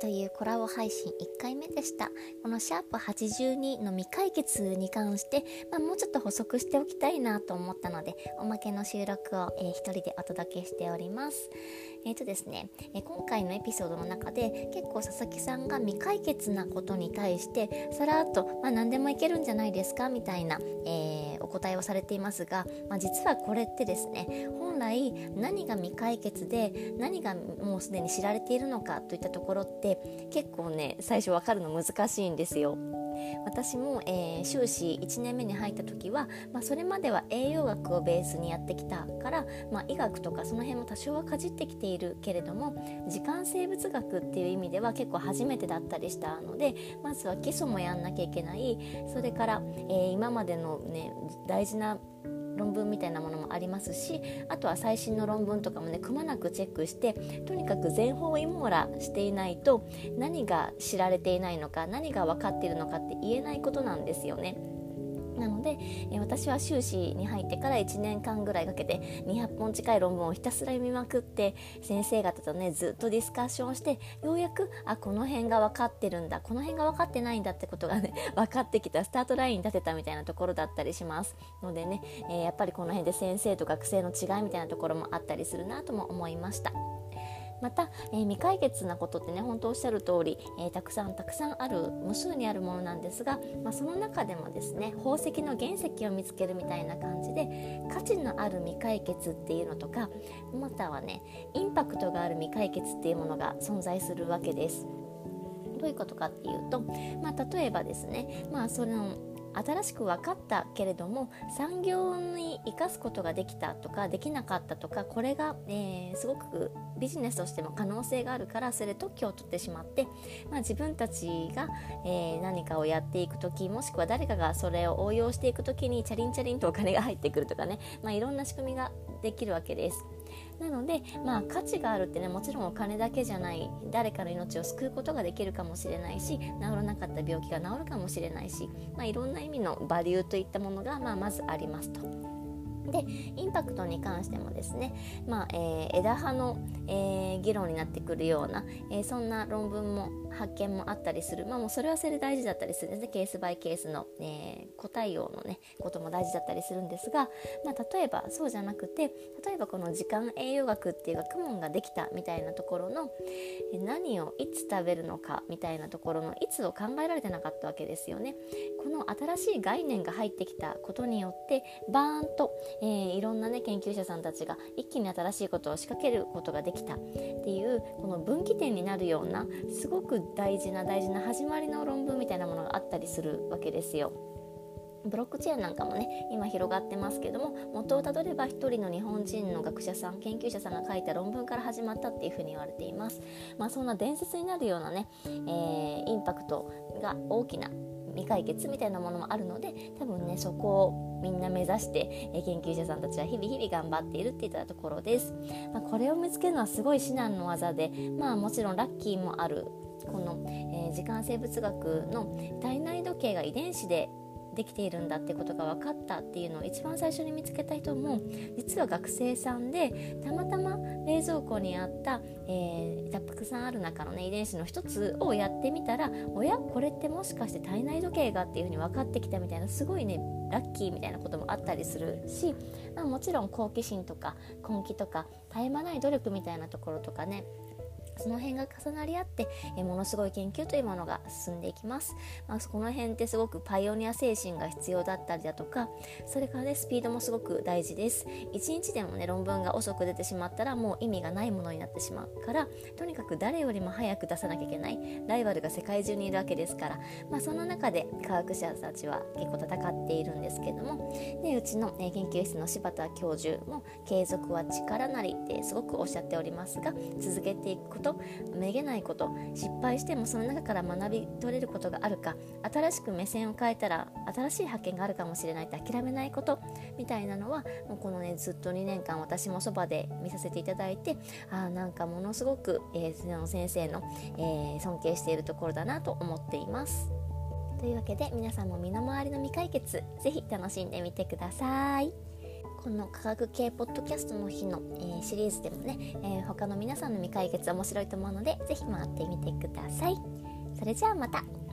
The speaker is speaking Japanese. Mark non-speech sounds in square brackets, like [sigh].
というコラボ配信1回目でしたこのシャープ82の未解決に関して、まあ、もうちょっと補足しておきたいなと思ったのでおまけの収録を、えー、一人でお届けしておりますえーとですね、え今回のエピソードの中で結構佐々木さんが未解決なことに対してさらっと、まあ、何でもいけるんじゃないですかみたいな、えー、お答えをされていますが、まあ、実はこれってですね本来何が未解決で何がもうすでに知られているのかといったところって結構ね最初分かるの難しいんですよ。私も、えー、修士1年目に入った時は、まあ、それまでは栄養学をベースにやってきたから、まあ、医学とかその辺も多少はかじってきているけれども時間生物学っていう意味では結構初めてだったりしたのでまずは基礎もやんなきゃいけないそれから、えー、今までの、ね、大事な論文みたいなものもありますしあとは最新の論文とかもねくまなくチェックしてとにかく全方位網羅していないと何が知られていないのか何が分かっているのかって言えないことなんですよね。なので、え私は修士に入ってから1年間ぐらいかけて200本近い論文をひたすら読みまくって先生方とねずっとディスカッションしてようやくあこの辺が分かってるんだこの辺が分かってないんだってことがね [laughs] 分かってきたスタートラインに立てたみたいなところだったりしますのでね、え、やっぱりこの辺で先生と学生の違いみたいなところもあったりするなとも思いました。また、えー、未解決なことってね本当おっしゃる通り、えー、たくさんたくさんある無数にあるものなんですが、まあ、その中でもですね宝石の原石を見つけるみたいな感じで価値のある未解決っていうのとかまたはねインパクトがある未解決っていうものが存在するわけです。どういうことかっていうと、まあ、例えばですね、まあ、その新しく分かったけれども産業に生かすことができたとかできなかったとかこれが、えー、すごくビジネスとしても可能性があるからそれ特許を取ってしまって、まあ、自分たちが、えー、何かをやっていく時もしくは誰かがそれを応用していく時にチャリンチャリンとお金が入ってくるとかね、まあ、いろんな仕組みができるわけです。なので、まあ、価値があるってねもちろんお金だけじゃない誰かの命を救うことができるかもしれないし治らなかった病気が治るかもしれないし、まあ、いろんな意味のバリューといったものが、まあ、まずありますと。でインパクトに関してもですね、まあえー、枝葉の、えー、議論になってくるような、えー、そんな論文も発見もあったりする、まあ、もうそれはそれで大事だったりするんですねケースバイケースの、えー、個対応の、ね、ことも大事だったりするんですが、まあ、例えばそうじゃなくて例えばこの時間栄養学っていう学問ができたみたいなところの何をいつ食べるのかみたいなところのいつを考えられてなかったわけですよね。この新しい概念が入ってきたことによってバーンと、えー、いろんな、ね、研究者さんたちが一気に新しいことを仕掛けることができたっていうこの分岐点になるようなすごく大事な大事な始まりの論文みたいなものがあったりするわけですよ。ブロックチェーンなんかもね今広がってますけども元をたどれば一人の日本人の学者さん研究者さんが書いた論文から始まったっていうふうに言われています。まあ、そんな伝説になるようなね、えー、インパクトが大きな未解決みたいなものもあるので多分ねそこをみんな目指して、え研究者さんたちは日々日々頑張っているっていったところです、まあ、これを見つけるのはすごい至難の技でまあもちろんラッキーもある。この、えー、時間生物学の体内時計が遺伝子でできているんだってことが分かったっていうのを一番最初に見つけた人も実は学生さんでたまたま冷蔵庫にあった、えー、たくさんある中の、ね、遺伝子の一つをやってみたらおやこれってもしかして体内時計がっていうふうに分かってきたみたいなすごいねラッキーみたいなこともあったりするし、まあ、もちろん好奇心とか根気とか絶え間ない努力みたいなところとかねその辺が重なり合って、えものすごい研究というものが進んでいきます、まあ、この辺ってすごくパイオニア精神が必要だったりだとかそれからねスピードもすごく大事です。1日でもね論文が遅く出てしまったらもう意味がないものになってしまうからとにかく誰よりも早く出さなきゃいけない。ライバルが世界中にいるわけですから、まあ、その中で科学者たちは結構戦っているんですけどもでうちの、ね、研究室の柴田教授も継続は力なりってすごくおっしゃっておりますが続けていくことことめげないこと失敗してもその中から学び取れることがあるか新しく目線を変えたら新しい発見があるかもしれないって諦めないことみたいなのはもうこのねずっと2年間私もそばで見させていただいてあなんかものすごく、えー、先生の、えー、尊敬しているところだなと思っています。というわけで皆さんも身の回りの未解決ぜひ楽しんでみてください。この科学系ポッドキャストの日の、えー、シリーズでもね、えー、他の皆さんの未解決面白いと思うので是非回ってみてください。それじゃあまた。